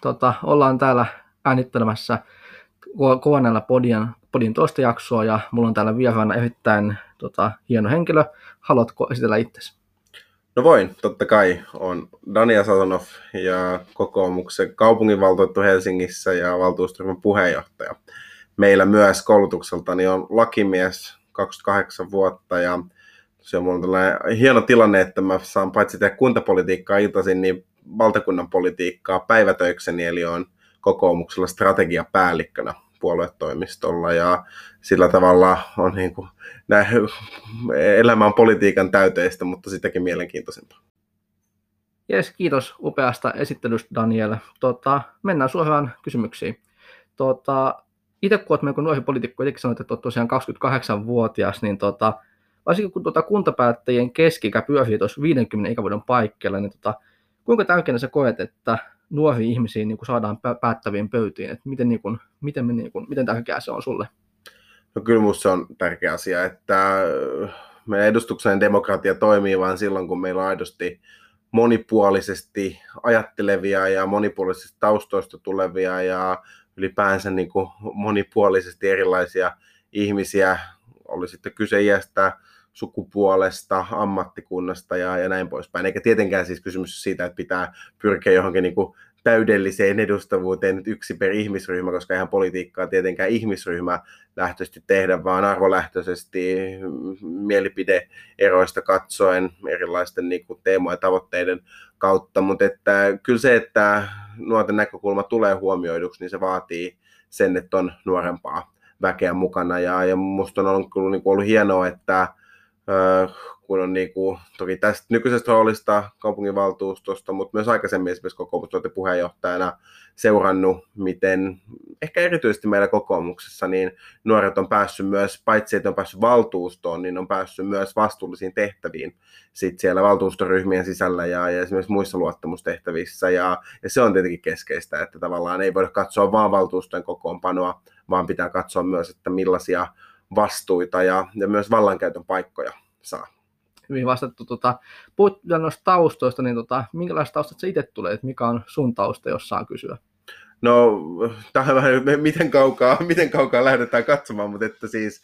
Tota, ollaan täällä äänittelemässä Kovanella podin, podin toista jaksoa ja mulla on täällä vieraana erittäin tota, hieno henkilö. Haluatko esitellä itsesi? No voin, totta kai. On Dania Satanov ja kokoomuksen kaupunginvaltuutettu Helsingissä ja valtuustoryhmän puheenjohtaja. Meillä myös koulutukseltani on lakimies 28 vuotta ja se on mulla hieno tilanne, että mä saan paitsi tehdä kuntapolitiikkaa iltaisin, niin valtakunnan politiikkaa päivätöikseni, eli on kokoomuksella strategiapäällikkönä puoluetoimistolla ja sillä tavalla on niin kuin, nää, elämä on politiikan täyteistä, mutta sitäkin mielenkiintoisempaa. Jes, kiitos upeasta esittelystä Daniel. Tota, mennään suoraan kysymyksiin. Tota, itse kun olet melko nuori poliitikko, itsekin sanoit, että olet tosiaan 28-vuotias, niin tota, varsinkin kun tuota kuntapäättäjien keskikä pyörii tuossa 50 ikävuoden paikkeilla, niin tota, kuinka tärkeänä sä koet, että nuoria ihmisiä niin kuin saadaan päättäviin pöytiin, että miten, niin kuin, miten, me, niin kuin, miten tärkeää se on sulle? No kyllä minusta on tärkeä asia, että meidän edustuksellinen demokratia toimii vain silloin, kun meillä on aidosti monipuolisesti ajattelevia ja monipuolisesti taustoista tulevia ja ylipäänsä niin kuin monipuolisesti erilaisia ihmisiä, oli sitten kyse iästä, sukupuolesta, ammattikunnasta ja, ja näin poispäin. Eikä tietenkään siis kysymys siitä, että pitää pyrkiä johonkin niin kuin täydelliseen edustavuuteen nyt yksi per ihmisryhmä, koska ihan politiikkaa tietenkään ihmisryhmä lähtöisesti tehdä, vaan arvolähtöisesti mielipideeroista katsoen erilaisten niin kuin teemojen ja tavoitteiden kautta. Mutta että kyllä se, että nuorten näkökulma tulee huomioiduksi, niin se vaatii sen, että on nuorempaa väkeä mukana. Ja, ja musta on ollut, niin kuin ollut hienoa, että kun on niin kuin, toki tästä nykyisestä roolista kaupunginvaltuustosta, mutta myös aikaisemmin esimerkiksi kokoomustoiden puheenjohtajana seurannut, miten ehkä erityisesti meillä kokoomuksessa niin nuoret on päässyt myös, paitsi että on päässyt valtuustoon, niin on päässyt myös vastuullisiin tehtäviin sit siellä valtuustoryhmien sisällä ja, ja esimerkiksi muissa luottamustehtävissä. Ja, ja se on tietenkin keskeistä, että tavallaan ei voida katsoa vain valtuustojen kokoonpanoa, vaan pitää katsoa myös, että millaisia vastuita ja, ja myös vallankäytön paikkoja saa. Hyvin vastattu. Tota, puhut noista taustoista, niin tota, minkälaiset taustat se itse tulee, että mikä on sun tausta, jos saa kysyä? No, tähän vähän, miten kaukaa, miten kaukaa lähdetään katsomaan, mutta että siis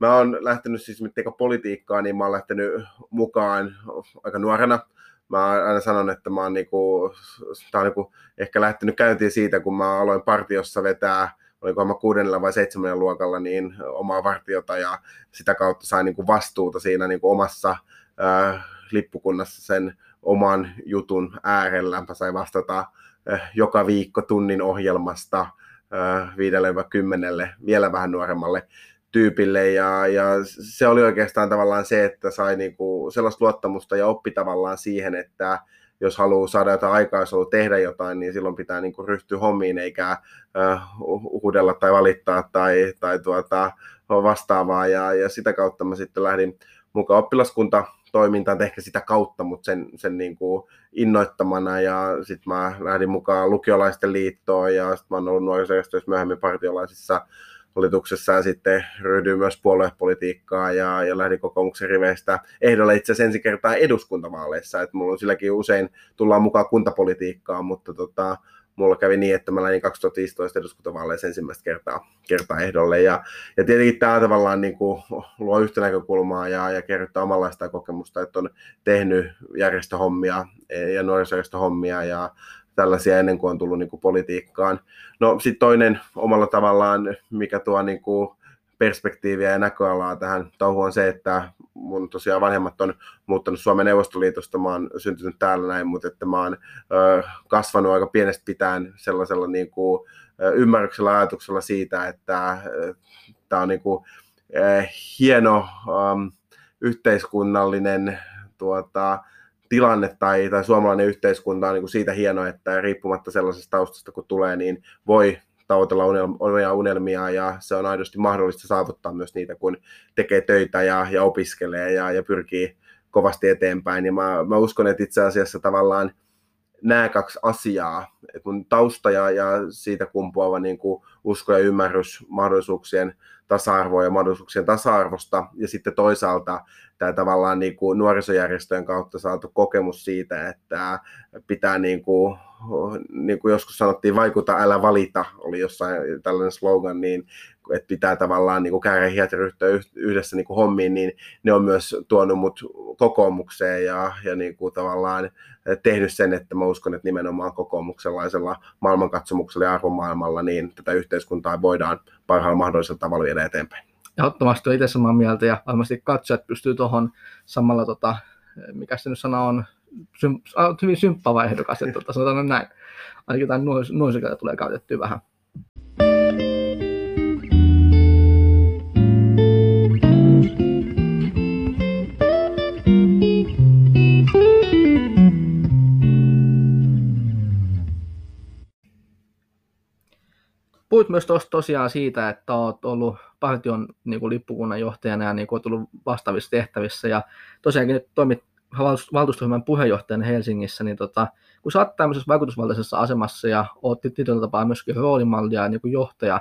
mä oon lähtenyt siis teko politiikkaa, niin mä oon lähtenyt mukaan aika nuorena. Mä aina sanon, että mä oon niinku, tää on niinku ehkä lähtenyt käyntiin siitä, kun mä aloin partiossa vetää oliko mä kuudennella vai seitsemännellä luokalla, niin omaa vartiota ja sitä kautta sain niin kuin vastuuta siinä niin kuin omassa äh, lippukunnassa sen oman jutun äärellä. Mä sain vastata äh, joka viikko tunnin ohjelmasta äh, viidelle vai kymmenelle vielä vähän nuoremmalle tyypille ja, ja se oli oikeastaan tavallaan se, että sai niinku sellaista luottamusta ja oppi tavallaan siihen, että jos haluaa saada jotain aikaa, jos tehdä jotain, niin silloin pitää niin kuin ryhtyä hommiin eikä äh, huudella tai valittaa tai, tai tuota, vastaavaa. Ja, ja sitä kautta mä sitten lähdin mukaan oppilaskunta toimintaan, ehkä sitä kautta, mutta sen, sen niin kuin innoittamana ja sitten mä lähdin mukaan lukiolaisten liittoon ja sitten mä oon ollut nuorisojärjestöissä myöhemmin partiolaisissa hallituksessa ja sitten ryhdyin myös puoluepolitiikkaan ja, ja lähdin kokoomuksen riveistä ehdolle itse asiassa ensi kertaa eduskuntavaaleissa, että mulla on silläkin usein tullaan mukaan kuntapolitiikkaan, mutta tota, mulla kävi niin, että mä lähdin 2015 eduskuntavaaleissa ensimmäistä kertaa, kertaa ehdolle. Ja, ja tietenkin tämä tavallaan niin kuin, luo yhtä näkökulmaa ja, ja kerryttää omanlaista kokemusta, että on tehnyt järjestöhommia ja nuorisojärjestöhommia ja tällaisia ennen kuin on tullut niin kuin politiikkaan. No sitten toinen omalla tavallaan, mikä tuo niin kuin perspektiiviä ja näköalaa tähän touhuun on se, että mun tosiaan vanhemmat on muuttanut Suomen Neuvostoliitosta, mä oon syntynyt täällä näin, mutta että mä oon ö, kasvanut aika pienestä pitäen sellaisella niin kuin, ymmärryksellä ajatuksella siitä, että tämä on niin kuin, hieno ö, yhteiskunnallinen tuota, tilanne tai, tai suomalainen yhteiskunta on niin kuin siitä hieno, että riippumatta sellaisesta taustasta kun tulee, niin voi tavoitella omia unelmia ja se on aidosti mahdollista saavuttaa myös niitä, kun tekee töitä ja, ja opiskelee ja, ja pyrkii kovasti eteenpäin. Ja mä, mä uskon, että itse asiassa tavallaan nämä kaksi asiaa, mun tausta ja, ja siitä kumpuava niin kuin usko ja ymmärrys mahdollisuuksien tasa-arvoa ja mahdollisuuksien tasa-arvosta, ja sitten toisaalta tämä tavallaan niin kuin nuorisojärjestöjen kautta saatu kokemus siitä, että pitää niin kuin niin kuin joskus sanottiin, vaikuta, älä valita, oli jossain tällainen slogan, niin että pitää tavallaan niin käydä hiat ja ryhtyä yhdessä niin kuin hommiin, niin ne on myös tuonut mut kokoomukseen ja, ja niin kuin tavallaan tehnyt sen, että mä uskon, että nimenomaan kokoomuksellaisella maailmankatsomuksella ja arvomaailmalla niin tätä yhteiskuntaa voidaan parhaalla mahdollisella tavalla viedä eteenpäin. Ehdottomasti olen itse samaa mieltä ja varmasti katsojat pystyy tuohon samalla, tota, mikä se nyt sana on, sym, hyvin symppava ehdokas, että tota, sanotaan näin. Ainakin jotain nuorisokäytä tulee käytettyä vähän. Myös tos, tosiaan siitä, että olet ollut partion niin kuin lippukunnan johtajana ja niin kuin, ollut vastaavissa tehtävissä ja tosiaankin nyt toimit valtuustoryhmän puheenjohtajana Helsingissä, niin tota, kun sä oot tämmöisessä vaikutusvaltaisessa asemassa ja oot tietyllä tapaa myöskin roolimallia ja niin kuin johtaja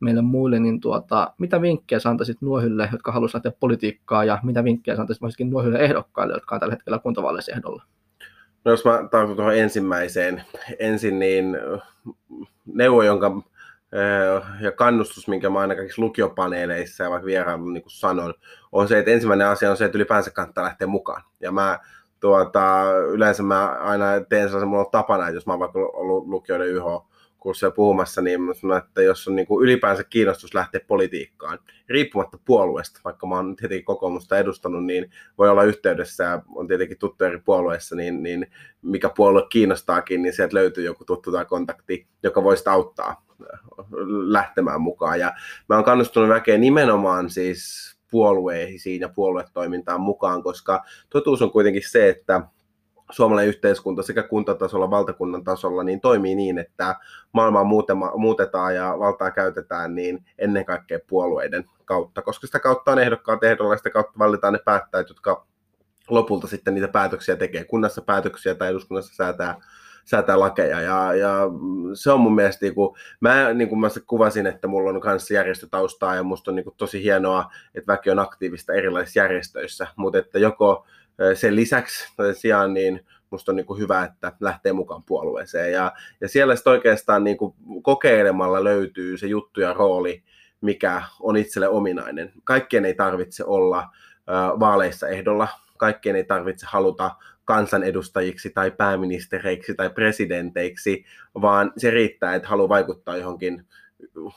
meille muille, niin tuota, mitä vinkkejä sä antaisit nuorille, jotka haluaisivat lähteä politiikkaa ja mitä vinkkejä sä antaisit myöskin nuorille ehdokkaille, jotka on tällä hetkellä kuntavaaleissa ehdolla? No jos mä tartun tuohon ensimmäiseen ensin, niin neuvo, jonka ja kannustus, minkä mä aina kaikissa lukiopaneeleissa ja vaikka vierailu niin sanon, on se, että ensimmäinen asia on se, että ylipäänsä kannattaa lähteä mukaan. Ja mä tuota, yleensä mä aina teen sellaisen, mulla on tapana, että jos mä oon vaikka ollut lukioiden YH kurssia puhumassa, niin mä sanon, että jos on niin kuin ylipäänsä kiinnostus lähteä politiikkaan, riippumatta puolueesta, vaikka mä oon tietenkin kokoomusta edustanut, niin voi olla yhteydessä ja on tietenkin tuttu eri puolueissa, niin, niin mikä puolue kiinnostaakin, niin sieltä löytyy joku tuttu tai kontakti, joka voisi auttaa lähtemään mukaan. Ja mä oon kannustunut väkeä nimenomaan siis puolueisiin ja puoluetoimintaan mukaan, koska totuus on kuitenkin se, että suomalainen yhteiskunta sekä kuntatasolla, valtakunnan tasolla niin toimii niin, että maailmaa muutetaan ja valtaa käytetään niin ennen kaikkea puolueiden kautta, koska sitä kautta on ehdokkaat ehdolla ja sitä kautta valitaan ne päättäjät, jotka lopulta sitten niitä päätöksiä tekee. Kunnassa päätöksiä tai eduskunnassa säätää säätää lakeja. Ja, ja se on mun mielestä, niin kuin, mä, niin kuin mä kuvasin, että mulla on myös järjestötaustaa ja musta on niin kuin, tosi hienoa, että väki on aktiivista erilaisissa järjestöissä, mutta että joko sen lisäksi tai sijaan niin musta on niin kuin hyvä, että lähtee mukaan puolueeseen. Ja, ja siellä sitten oikeastaan niin kuin kokeilemalla löytyy se juttu ja rooli, mikä on itselle ominainen. Kaikkien ei tarvitse olla vaaleissa ehdolla, kaikkien ei tarvitse haluta kansanedustajiksi tai pääministereiksi tai presidenteiksi, vaan se riittää, että haluaa vaikuttaa johonkin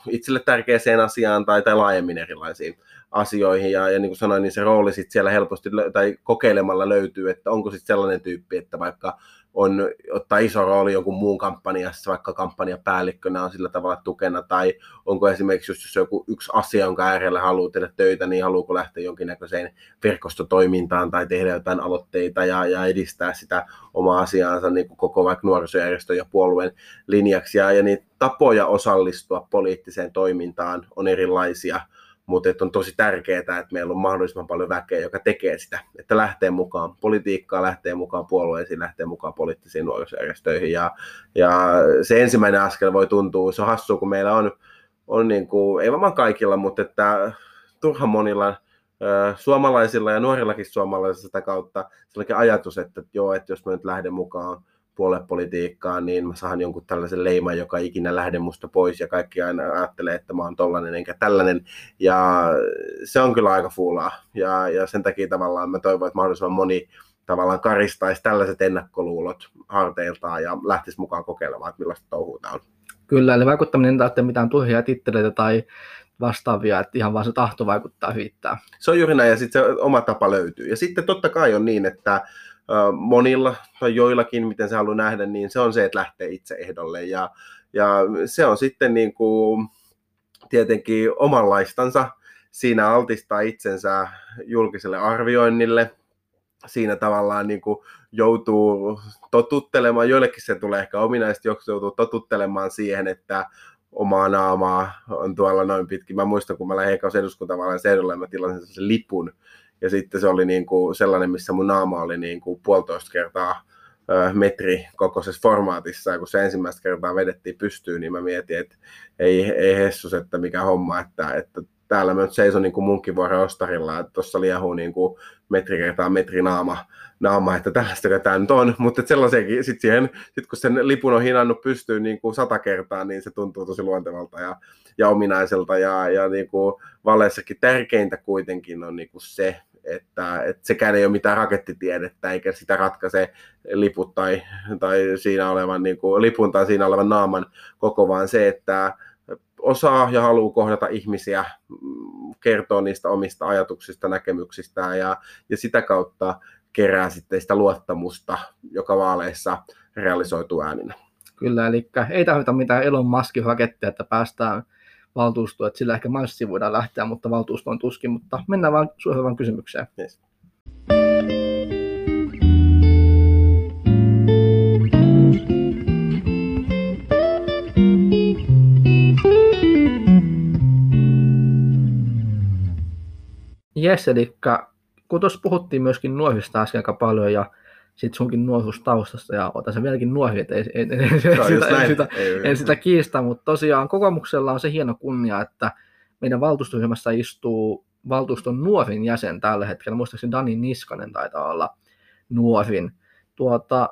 itselle tärkeäseen asiaan tai, tai laajemmin erilaisiin asioihin. Ja, ja niin kuin sanoin, niin se rooli sit siellä helposti tai kokeilemalla löytyy, että onko sitten sellainen tyyppi, että vaikka on ottaa iso rooli jonkun muun kampanjassa, vaikka kampanjapäällikkönä on sillä tavalla tukena, tai onko esimerkiksi just jos joku yksi asia, jonka äärellä haluaa tehdä töitä, niin haluuko lähteä jonkinnäköiseen verkostotoimintaan tai tehdä jotain aloitteita ja, ja edistää sitä omaa asiaansa niin kuin koko vaikka nuorisojärjestön ja puolueen linjaksi. Ja, ja niitä tapoja osallistua poliittiseen toimintaan on erilaisia mutta että on tosi tärkeää, että meillä on mahdollisimman paljon väkeä, joka tekee sitä, että lähtee mukaan politiikkaan, lähtee mukaan puolueisiin, lähtee mukaan poliittisiin nuorisojärjestöihin. Ja, ja se ensimmäinen askel voi tuntua, se on hassua, kun meillä on, on niin kuin, ei varmaan kaikilla, mutta että turhan monilla suomalaisilla ja nuorillakin suomalaisilla sitä kautta sellainen ajatus, että joo, että jos mä nyt lähden mukaan puoluepolitiikkaan, niin mä saan jonkun tällaisen leiman, joka ikinä lähde musta pois ja kaikki aina ajattelee, että mä oon tollanen enkä tällainen. Ja se on kyllä aika fuulaa. Ja, ja sen takia tavallaan mä toivon, että mahdollisimman moni tavallaan karistaisi tällaiset ennakkoluulot harteiltaan ja lähtisi mukaan kokeilemaan, että millaista touhua tämä on. Kyllä, eli vaikuttaminen ei mitään turhia titteleitä tai vastaavia, että ihan vaan se tahto vaikuttaa hyvittää. Se on juuri näin, ja sitten se oma tapa löytyy. Ja sitten totta kai on niin, että monilla tai joillakin, miten se haluaa nähdä, niin se on se, että lähtee itse ehdolle. Ja, ja se on sitten niin kuin tietenkin omanlaistansa. Siinä altistaa itsensä julkiselle arvioinnille. Siinä tavallaan niin kuin joutuu totuttelemaan, joillekin se tulee ehkä ominaisesti, joku joutuu totuttelemaan siihen, että omaa naamaa on tuolla noin pitkin. Mä muistan, kun mä lähdin eduskuntavaaleissa ehdolle, mä tilasin sen lipun, ja sitten se oli niin kuin sellainen, missä mun naama oli niin kuin puolitoista kertaa metri kokoisessa formaatissa, ja kun se ensimmäistä kertaa vedettiin pystyyn, niin mä mietin, että ei, ei hessus, että mikä homma, että, että täällä mä nyt seison niin kuin munkkivuoren ostarilla, että tuossa liehuu niin kuin metri kertaa metri naama, naama, että tällaista tämä nyt on, mutta sellaisiakin, sit siihen, sit kun sen lipun on hinannut pystyyn niin kuin sata kertaa, niin se tuntuu tosi luontevalta ja, ja ominaiselta. Ja, ja niin kuin valeissakin tärkeintä kuitenkin on niin kuin se, että, että sekään ei ole mitään rakettitiedettä, eikä sitä ratkaise liput tai, tai siinä olevan niin kuin, lipun tai siinä olevan naaman koko, vaan se, että osaa ja haluaa kohdata ihmisiä, kertoo niistä omista ajatuksista, näkemyksistä ja, ja sitä kautta kerää sitten sitä luottamusta, joka vaaleissa realisoituu ääninä. Kyllä, eli ei tarvita mitään Elon Muskin raketteja, että päästään valtuustoon, että sillä ehkä marssi voidaan lähteä, mutta valtuustoon tuskin, mutta mennään vaan suoraan kysymykseen. Yes. Jes, eli kun tuossa puhuttiin myöskin nuorista äsken aika paljon ja sitten sunkin nuoruustaustasta ja otan sen vieläkin nuori, että ei, ei, ei, sitä, en, sitä, en sitä kiistä, mutta tosiaan kokoomuksella on se hieno kunnia, että meidän valtuustoryhmässä istuu valtuuston nuorin jäsen tällä hetkellä, muistaakseni Dani Niskanen taitaa olla nuorin. Tuota,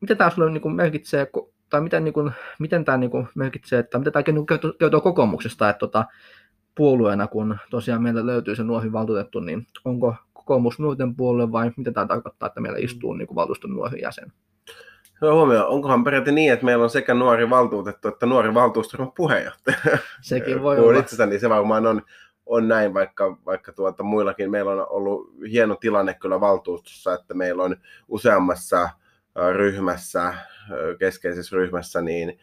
mitä tämä sulle niin merkitsee, tai miten, niin kuin, miten tämä niin kuin merkitsee, että mitä tämä kertoo, kertoo kokoomuksesta, että tuota, puolueena, kun tosiaan meillä löytyy se nuori valtuutettu, niin onko kokoomus nuorten puolelle vai mitä tämä tarkoittaa, että meillä istuu niin kuin valtuuston nuori jäsen? Hyvä huomio. Onkohan peräti niin, että meillä on sekä nuori valtuutettu että nuori valtuuston puheenjohtaja? Sekin voi olla. Itsestä, niin se varmaan on, on näin, vaikka, vaikka tuota, muillakin meillä on ollut hieno tilanne kyllä valtuustossa, että meillä on useammassa ryhmässä, keskeisessä ryhmässä, niin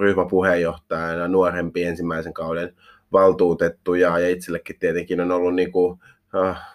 ryhmäpuheenjohtajana nuorempi ensimmäisen kauden valtuutettu ja, ja itsellekin tietenkin on ollut niin kuin, äh,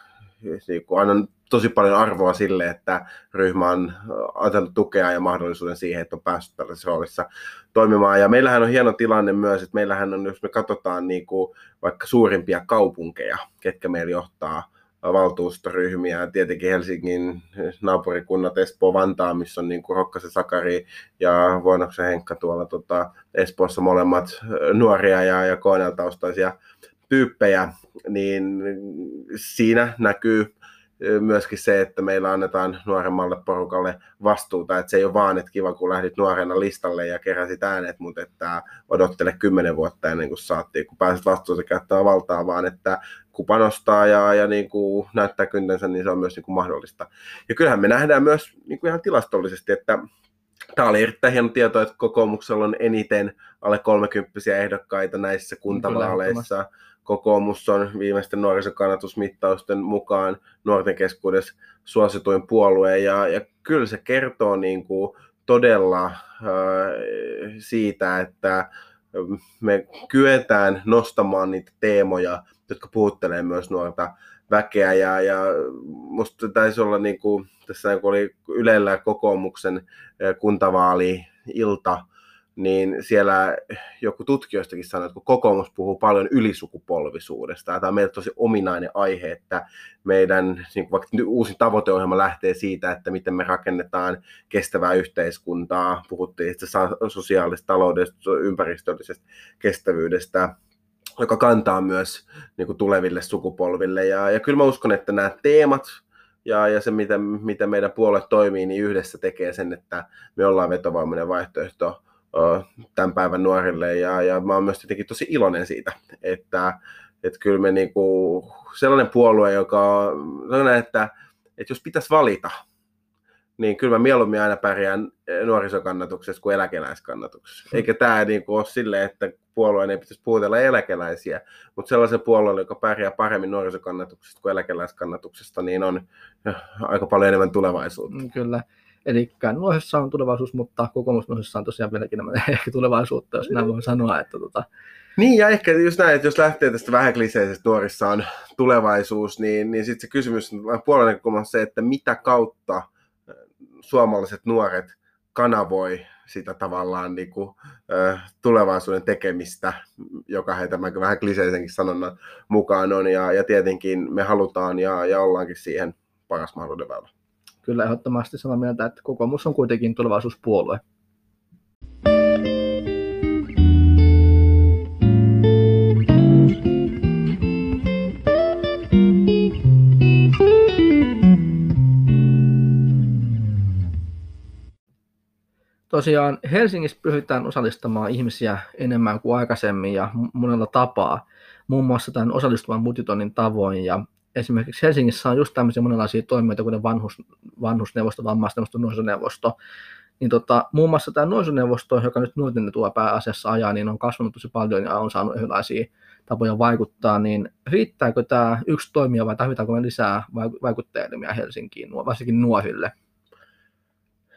niin kuin annan tosi paljon arvoa sille, että ryhmä on antanut tukea ja mahdollisuuden siihen, että on päässyt tällaisessa roolissa toimimaan. Ja meillähän on hieno tilanne myös, että meillähän on, jos me katsotaan niin kuin vaikka suurimpia kaupunkeja, ketkä meillä johtaa valtuustoryhmiä. Tietenkin Helsingin naapurikunnat Espoo, Vantaa, missä on niin kuin Rokkasen Sakari ja Vuonoksen Henkka tuolla tota, Espoossa molemmat nuoria ja, ja KNL-taustaisia tyyppejä, niin siinä näkyy myöskin se, että meillä annetaan nuoremmalle porukalle vastuuta, että se ei ole vaan, että kiva kun lähdit nuorena listalle ja keräsit äänet, mutta että odottele kymmenen vuotta ennen kuin saattiin, kun pääset vastuuta käyttämään valtaa, vaan että kun panostaa ja, ja niin kuin näyttää kyntensä, niin se on myös niin kuin mahdollista. Ja kyllähän me nähdään myös niin kuin ihan tilastollisesti, että Tämä oli erittäin hieno tieto, että kokoomuksella on eniten alle 30 ehdokkaita näissä kuntavaaleissa. Kokoomus on viimeisten nuorisokannatusmittausten mukaan nuorten keskuudessa suosituin puolue, ja, ja kyllä se kertoo niin kuin todella äh, siitä, että me kyetään nostamaan niitä teemoja, jotka puhuttelee myös nuorta väkeä, ja, ja musta taisi olla niin kuin, tässä kun oli Ylellä kokoomuksen kuntavaali ilta, niin siellä joku tutkijoistakin sanoi, että kun kokoomus puhuu paljon ylisukupolvisuudesta, tämä on meille tosi ominainen aihe, että meidän niin kuin vaikka uusi tavoiteohjelma lähtee siitä, että miten me rakennetaan kestävää yhteiskuntaa, puhuttiin itse sosiaalista, taloudellisesta, ympäristöllisestä kestävyydestä, joka kantaa myös niin kuin tuleville sukupolville. Ja, ja kyllä mä uskon, että nämä teemat, ja, ja se, miten, miten meidän puolet toimii, niin yhdessä tekee sen, että me ollaan vetovoimainen vaihtoehto tämän päivän nuorille. Ja, ja mä oon myös tietenkin tosi iloinen siitä, että, että kyllä me niinku, sellainen puolue, joka on, että, että jos pitäisi valita, niin kyllä mä mieluummin aina pärjään nuorisokannatuksessa kuin eläkeläiskannatuksessa. Eikä tämä niin ole silleen, että puolueen ei pitäisi puhutella eläkeläisiä, mutta sellaisen puolueen, joka pärjää paremmin nuorisokannatuksesta kuin eläkeläiskannatuksesta, niin on aika paljon enemmän tulevaisuutta. Kyllä. Eli nuorisessa on tulevaisuus, mutta kokoomusnuorisessa on tosiaan vieläkin enemmän ehkä tulevaisuutta, jos näin voi sanoa. Että tota... Niin, ja ehkä just näin, että jos lähtee tästä vähän kliseisestä nuorissa on tulevaisuus, niin, niin sitten se kysymys puolen on se, että mitä kautta suomalaiset nuoret kanavoi sitä tavallaan niin kuin, tulevaisuuden tekemistä, joka heitä vähän kliseisenkin sanonnan mukaan on. Ja, ja tietenkin me halutaan ja, ja ollaankin siihen paras mahdollinen väylä kyllä ehdottomasti samaa mieltä, että kokoomus on kuitenkin tulevaisuuspuolue. tosiaan Helsingissä pyritään osallistamaan ihmisiä enemmän kuin aikaisemmin ja monella tapaa, muun muassa tämän osallistuvan budjetoinnin tavoin ja esimerkiksi Helsingissä on just tämmöisiä monenlaisia toimijoita, kuten vanhus, vanhusneuvosto, vammaisneuvosto, nuorisoneuvosto. Niin tota, muun muassa tämä nuorisoneuvosto, joka nyt nuorten etua pääasiassa ajaa, niin on kasvanut tosi paljon ja on saanut erilaisia tapoja vaikuttaa, niin riittääkö tämä yksi toimija vai tarvitaanko me lisää vaikuttajia Helsinkiin, varsinkin nuorille?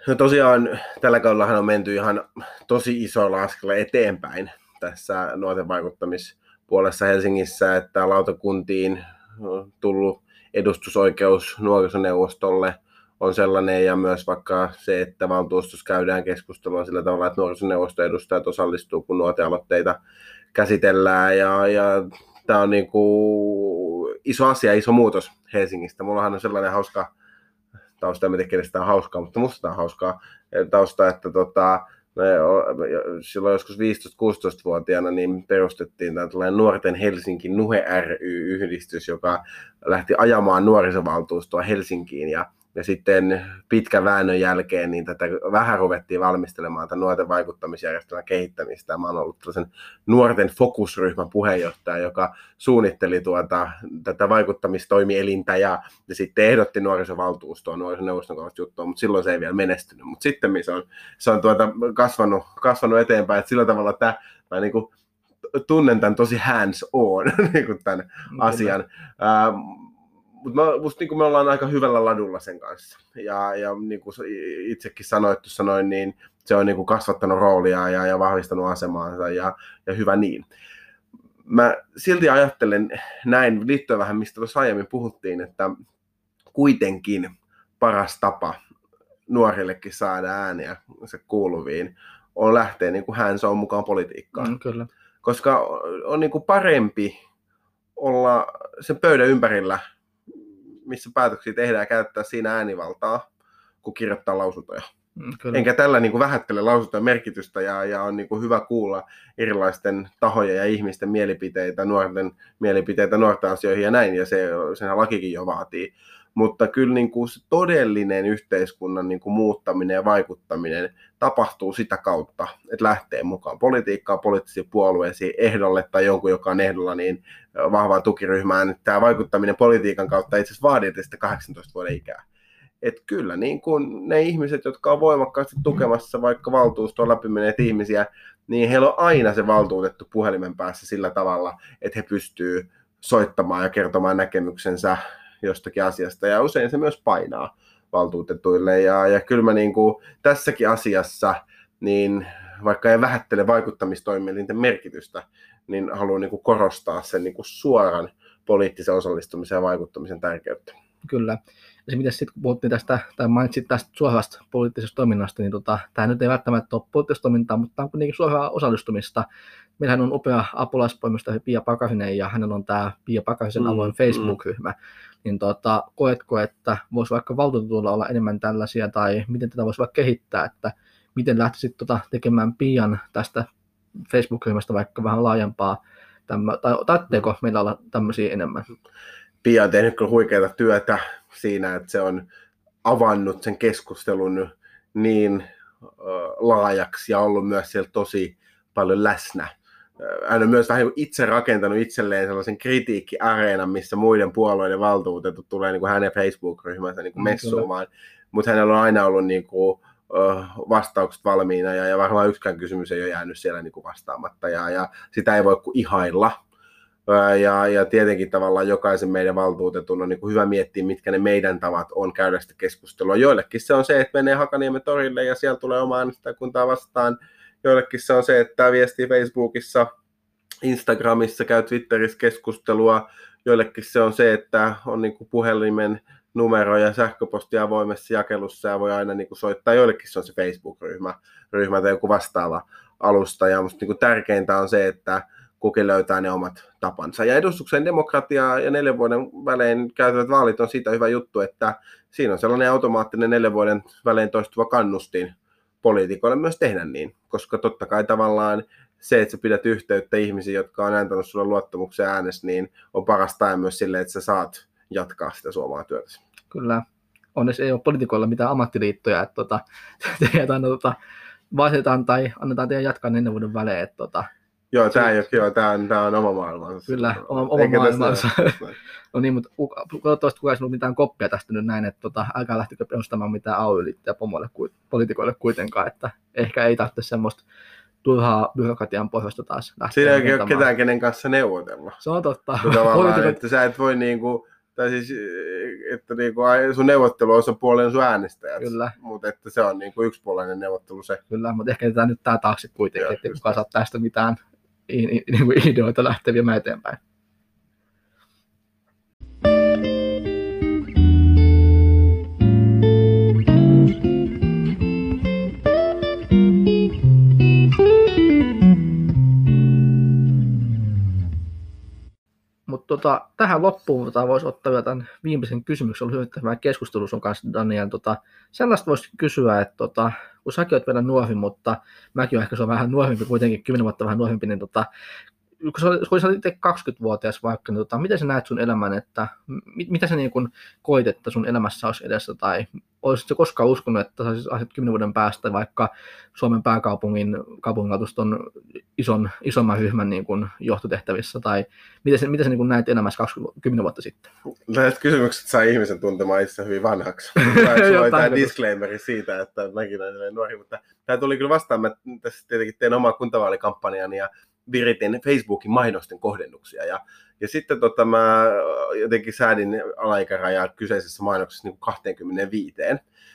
No tosiaan tällä kaudella on menty ihan tosi iso askel eteenpäin tässä nuorten vaikuttamispuolessa Helsingissä, että lautakuntiin tullut edustusoikeus nuorisoneuvostolle on sellainen ja myös vaikka se, että valtuustossa käydään keskustelua sillä tavalla, että nuorisoneuvoston edustajat osallistuu, kun nuorten aloitteita käsitellään ja, ja tämä on niin kuin iso asia, iso muutos Helsingistä. Mullahan on sellainen hauska tausta, en tiedä kenestä on hauskaa, mutta musta on hauskaa tausta, että tota, me silloin joskus 15-16-vuotiaana niin perustettiin tällainen Nuorten Helsinki Nuhe ry-yhdistys, joka lähti ajamaan nuorisovaltuustoa Helsinkiin. Ja ja sitten pitkän väännön jälkeen niin tätä vähän ruvettiin valmistelemaan tämän nuorten vaikuttamisjärjestelmän kehittämistä. Mä olen ollut tällaisen nuorten fokusryhmän puheenjohtaja, joka suunnitteli tuota, tätä vaikuttamistoimielintä ja, ja sitten ehdotti nuorisovaltuustoa, nuorisoneuvoston kanssa juttua, mutta silloin se ei vielä menestynyt. Mutta sitten se on, se on tuota kasvanut, kasvanut eteenpäin, että sillä tavalla tämä, mä niin kuin, tunnen tämän tosi hands on niin kuin tämän Kyllä. asian. Mutta musta niin me ollaan aika hyvällä ladulla sen kanssa. Ja, ja niin kuin itsekin sanoit tuossa noin, niin se on niin kuin kasvattanut roolia ja, ja vahvistanut asemaansa ja, ja hyvä niin. Mä silti ajattelen näin, liittyen vähän mistä tuossa aiemmin puhuttiin, että kuitenkin paras tapa nuorillekin saada ääniä se kuuluviin on lähteä niin kuin hän on mukaan politiikkaan. Mm, kyllä. Koska on niin kuin parempi olla sen pöydän ympärillä missä päätöksiä tehdään, käyttää siinä äänivaltaa, kun kirjoittaa lausuntoja. Mm, kyllä. Enkä tällä niin kuin vähättele lausuntojen merkitystä ja, ja on niin kuin hyvä kuulla erilaisten tahojen ja ihmisten mielipiteitä, nuorten mielipiteitä nuorten asioihin ja näin, ja se, sen lakikin jo vaatii mutta kyllä niin kuin todellinen yhteiskunnan niin kuin muuttaminen ja vaikuttaminen tapahtuu sitä kautta, että lähtee mukaan politiikkaa, poliittisiin puolueisiin, ehdolle tai jonkun, joka on ehdolla, niin vahvaan tukiryhmään. Tämä vaikuttaminen politiikan kautta itse asiassa vaadii sitä 18 vuoden ikää. Et kyllä niin kuin ne ihmiset, jotka on voimakkaasti tukemassa vaikka valtuustoon läpimeneet ihmisiä, niin heillä on aina se valtuutettu puhelimen päässä sillä tavalla, että he pystyvät soittamaan ja kertomaan näkemyksensä jostakin asiasta ja usein se myös painaa valtuutetuille ja, ja kyllä mä niin kuin tässäkin asiassa niin vaikka ei vähättele vaikuttamistoimielinten merkitystä, niin haluan niin kuin korostaa sen niin kuin suoran poliittisen osallistumisen ja vaikuttamisen tärkeyttä. Kyllä. Ja se, miten sitten kun puhuttiin tästä, tai mainitsit tästä suorasta poliittisesta toiminnasta, niin tota, tämä nyt ei välttämättä ole poliittista toimintaa, mutta tämä on kuitenkin suoraa osallistumista. Meillähän on upea apulaispoimistaja Pia Pakarinen, ja hänellä on tämä Pia Pakarisen mm, avoin mm. Niin tota, koetko, että voisi vaikka valtuutetulla olla enemmän tällaisia, tai miten tätä voisi vaikka kehittää, että miten lähtisit tota tekemään Pian tästä Facebook-ryhmästä vaikka vähän laajempaa, tämmö, tai taitteeko meillä olla tämmöisiä enemmän? Pia on tehnyt kyllä huikeaa työtä siinä, että se on avannut sen keskustelun niin laajaksi ja ollut myös siellä tosi paljon läsnä. Hän on myös vähän itse rakentanut itselleen sellaisen kritiikkiareenan, missä muiden puolueiden valtuutetut tulee niin kuin hänen Facebook-ryhmänsä niin kuin messuumaan. Mutta hänellä on aina ollut niin kuin, vastaukset valmiina ja, ja varmaan yksikään kysymys ei ole jäänyt siellä niin kuin vastaamatta ja, ja sitä ei voi kuin ihailla ja, ja tietenkin tavallaan jokaisen meidän valtuutetun on niin kuin hyvä miettiä, mitkä ne meidän tavat on käydä sitä keskustelua. Joillekin se on se, että menee Hakaniemen torille ja siellä tulee oma äänestäjäkuntaa vastaan. Joillekin se on se, että viestii Facebookissa, Instagramissa, käy Twitterissä keskustelua. Joillekin se on se, että on niin kuin puhelimen numero ja sähköposti avoimessa jakelussa ja voi aina niin kuin soittaa. Joillekin se on se Facebook-ryhmä ryhmä tai joku vastaava alusta. Ja musta niin kuin tärkeintä on se, että kukin löytää ne omat tapansa. Ja edustuksen demokratia ja neljän vuoden välein käytävät vaalit on siitä hyvä juttu, että siinä on sellainen automaattinen neljän vuoden välein toistuva kannustin poliitikoille myös tehdä niin, koska totta kai tavallaan se, että sä pidät yhteyttä ihmisiin, jotka on antanut sulle luottamuksen äänestä, niin on paras tae myös sille, että sä saat jatkaa sitä suomaa työtä. Kyllä. Onneksi ei ole poliitikoilla mitään ammattiliittoja, että tota, teidät aina tota, tai annetaan teidän jatkaa neljän vuoden välein. Että, tota, Joo, tämä, ei, joo, tämä, on, tämä on oma maailmansa. Kyllä, oma, oma maailmansa. no niin, mutta toivottavasti kukaan ei mitään koppia tästä nyt näin, että tota, älkää lähtikö perustamaan mitään ay pomoille, poliitikoille kuitenkaan, että ehkä ei tarvitse semmoista turhaa byrokratian pohjoista taas lähteä Siinä ei ole ketään, kenen kanssa neuvotella. Se on totta. Poliitikot... että sä et voi niinku, tai siis, että niinku, sun neuvottelu on puolen sun äänestäjät. Kyllä. Mutta että se on niinku yksipuolinen neuvottelu se. Kyllä, mutta ehkä tämä nyt tämä taakse kuitenkin, että kukaan saa tästä mitään ideoita lähteä viemään eteenpäin. Mutta tota, tähän loppuun tota, voisi ottaa vielä tämän viimeisen kysymyksen. Oli hyvä keskustelu sun kanssa, Daniel. Tota, sellaista voisi kysyä, että tota, kun säkin olet vielä nuovi, mutta mäkin olen ehkä se on vähän nuovempi, kuitenkin 10 vuotta vähän nuovempi, niin tota, kun kun sä olit 20-vuotias vaikka, niin tota, miten sä näet sun elämän, että mit, mitä sä niin kun koit, että sun elämässä olisi edessä, tai olisitko koskaan uskonut, että sä olisit 10 vuoden päästä vaikka Suomen pääkaupungin kaupunginvaltuuston ison, isomman ryhmän niin kun johtotehtävissä, tai miten sä, miten sä niin kun näet elämässä 20, 10 vuotta sitten? Näistä kysymykset saa ihmisen tuntemaan itse hyvin vanhaksi. tämä disclaimeri siitä, että mäkin olen nuori, mutta tämä tuli kyllä vastaan. Mä tässä tietenkin teen omaa kuntavaalikampanjani ja viritin Facebookin mainosten kohdennuksia. Ja, ja sitten tota, mä jotenkin säädin alaikärajaa kyseisessä mainoksessa niin 25.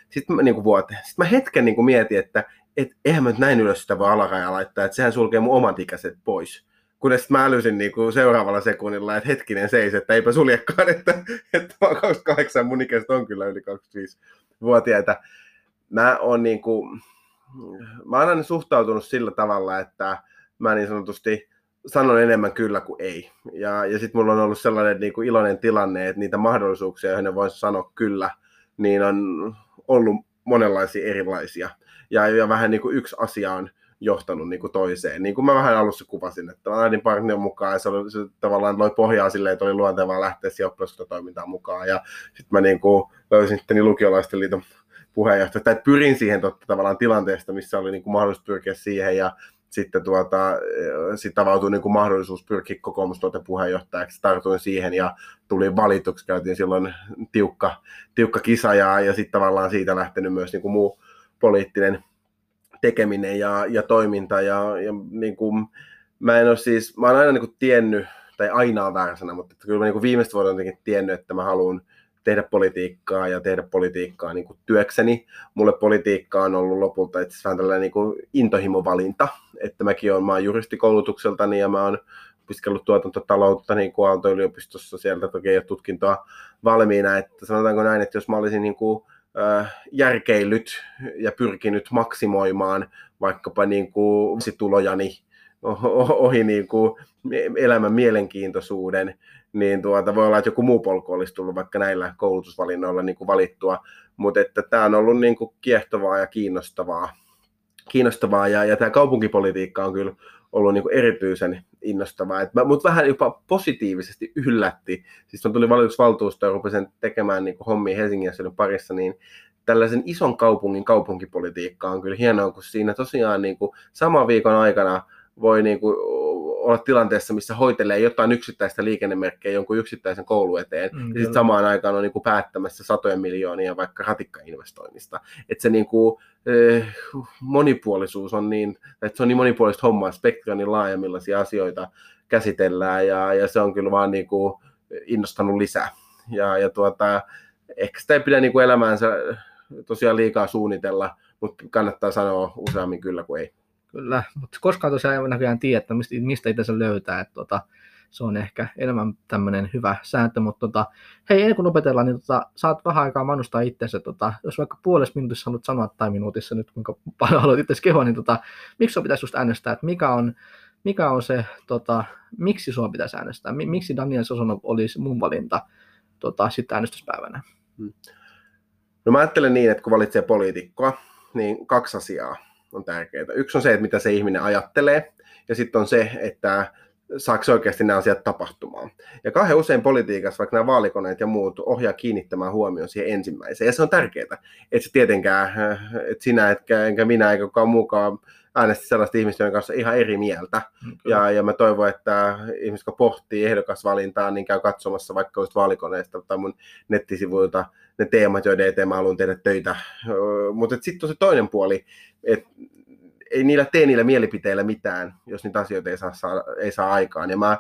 Sitten mä, niin kuin vuoteen. Sitten mä hetken niin kuin mietin, että et, eihän mä nyt näin ylös sitä voi alarajaa laittaa, että sehän sulkee mun omat ikäiset pois. Kunnes mä älysin niin kuin seuraavalla sekunnilla, että hetkinen seis, että eipä suljekaan, että, että 28 mun ikäiset on kyllä yli 25-vuotiaita. Mä oon niin kuin, mä oon aina suhtautunut sillä tavalla, että mä niin sanotusti sanon enemmän kyllä kuin ei. Ja, ja sitten mulla on ollut sellainen niin kuin iloinen tilanne, että niitä mahdollisuuksia, joihin voisi sanoa kyllä, niin on ollut monenlaisia erilaisia. Ja, ja vähän niin kuin yksi asia on johtanut niin kuin toiseen. Niin kuin mä vähän alussa kuvasin, että mä lähdin partnerin mukaan ja se, oli, se tavallaan loi pohjaa silleen, että oli luontevaa lähteä siihen toimintaan mukaan. Ja sitten mä niin kuin löysin sitten lukiolaisten liiton puheenjohtaja, tai pyrin siihen totta tavallaan tilanteesta, missä oli niin kuin mahdollisuus pyrkiä siihen ja sitten tuota, sit avautui niin kuin mahdollisuus pyrkiä kokoomustuoten puheenjohtajaksi. Tartuin siihen ja tuli valituksi. Käytiin silloin tiukka, tiukka kisa ja, ja sitten tavallaan siitä lähtenyt myös niin kuin muu poliittinen tekeminen ja, ja toiminta. Ja, ja niin kuin, mä en ole siis, mä oon aina niin kuin tiennyt, tai aina on väärä sana, mutta kyllä mä niin kuin viimeistä vuotta olen tiennyt, että mä haluan tehdä politiikkaa ja tehdä politiikkaa niin kuin työkseni. Mulle politiikka on ollut lopulta itse asiassa tällainen niin kuin intohimovalinta, että mäkin olen, mä olen juristikoulutukseltani ja mä oon opiskellut tuotantotaloutta niin kuin Aalto-yliopistossa, sieltä toki ei ole tutkintoa valmiina, että sanotaanko näin, että jos mä olisin niin kuin, järkeillyt ja pyrkinyt maksimoimaan vaikkapa niin kuin tulojani ohi niin kuin elämän mielenkiintoisuuden, niin tuota, voi olla, että joku muu polku olisi tullut vaikka näillä koulutusvalinnoilla niin kuin valittua, mutta että tämä on ollut niin kuin kiehtovaa ja kiinnostavaa, kiinnostavaa ja, ja tämä kaupunkipolitiikka on kyllä ollut niin kuin erityisen innostavaa, mutta vähän jopa positiivisesti yllätti, siis on tuli valitusvaltuusto ja rupesin tekemään niin kuin hommia Helsingin asioiden parissa, niin tällaisen ison kaupungin kaupunkipolitiikka on kyllä hienoa, kun siinä tosiaan niin kuin saman viikon aikana voi niin kuin olla tilanteessa, missä hoitelee jotain yksittäistä liikennemerkkiä jonkun yksittäisen koulu eteen, mm, ja sitten samaan aikaan on niin kuin päättämässä satojen miljoonia vaikka ratikkainvestoinnista. Että se niin kuin, eh, monipuolisuus on niin, että se on niin monipuolista hommaa, spektri on niin laaja, millaisia asioita käsitellään, ja, ja se on kyllä vaan niin kuin innostanut lisää. Ja, ja tuota, ehkä sitä ei pidä niin kuin elämäänsä tosiaan liikaa suunnitella, mutta kannattaa sanoa useammin kyllä kuin ei. Kyllä, mutta koskaan tosiaan ei näköjään tiedä, että mistä, mistä itse löytää, että tota, se on ehkä enemmän tämmöinen hyvä sääntö, mutta tota, hei, ennen kuin opetellaan, niin tota, saat vähän aikaa manustaa itsesi, tota, jos vaikka puolessa minuutissa haluat sanoa tai minuutissa nyt, kuinka paljon haluat itse kehoa, niin tota, miksi sinua pitäisi just äänestää, että mikä on, mikä on se, tota, miksi sinua pitäisi äänestää, miksi Daniel Sosonov olisi mun valinta tota, sitten äänestyspäivänä? Hmm. No mä ajattelen niin, että kun valitsee poliitikkoa, niin kaksi asiaa on tärkeää. Yksi on se, että mitä se ihminen ajattelee, ja sitten on se, että saako oikeasti nämä asiat tapahtumaan. Ja kauhean usein politiikassa, vaikka nämä vaalikoneet ja muut, ohjaa kiinnittämään huomioon siihen ensimmäiseen. Ja se on tärkeää, että se tietenkään, että sinä etkä, enkä minä eikä kukaan muukaan äänesti sellaista ihmistä, joiden kanssa ihan eri mieltä. Mm, ja, ja mä toivon, että ihmiset, jotka pohtii ehdokasvalintaa, niin käy katsomassa vaikka just vaalikoneesta tai mun nettisivuilta ne teemat, joiden eteen mä haluan tehdä töitä. Mutta sitten on se toinen puoli, että ei niillä tee niillä mielipiteillä mitään, jos niitä asioita ei saa, saa, ei saa aikaan. Ja mä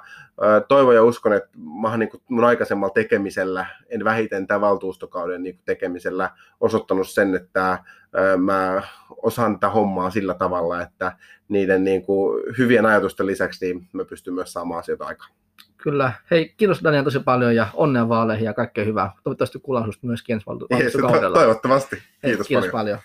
toivon ja uskon, että mä niin mun aikaisemmalla tekemisellä, en vähiten tämän valtuustokauden niin tekemisellä, osoittanut sen, että mä osaan tätä hommaa sillä tavalla, että niiden niin kuin, hyvien ajatusten lisäksi niin mä pystyn myös saamaan asioita aikaan. Kyllä. Hei, kiitos Daniel tosi paljon ja onnea vaaleihin ja kaikkea hyvää. Toivottavasti kuullaan sinusta myös ensi valtuustokaudella. Toivottavasti. Kiitos, Hei, kiitos paljon. paljon.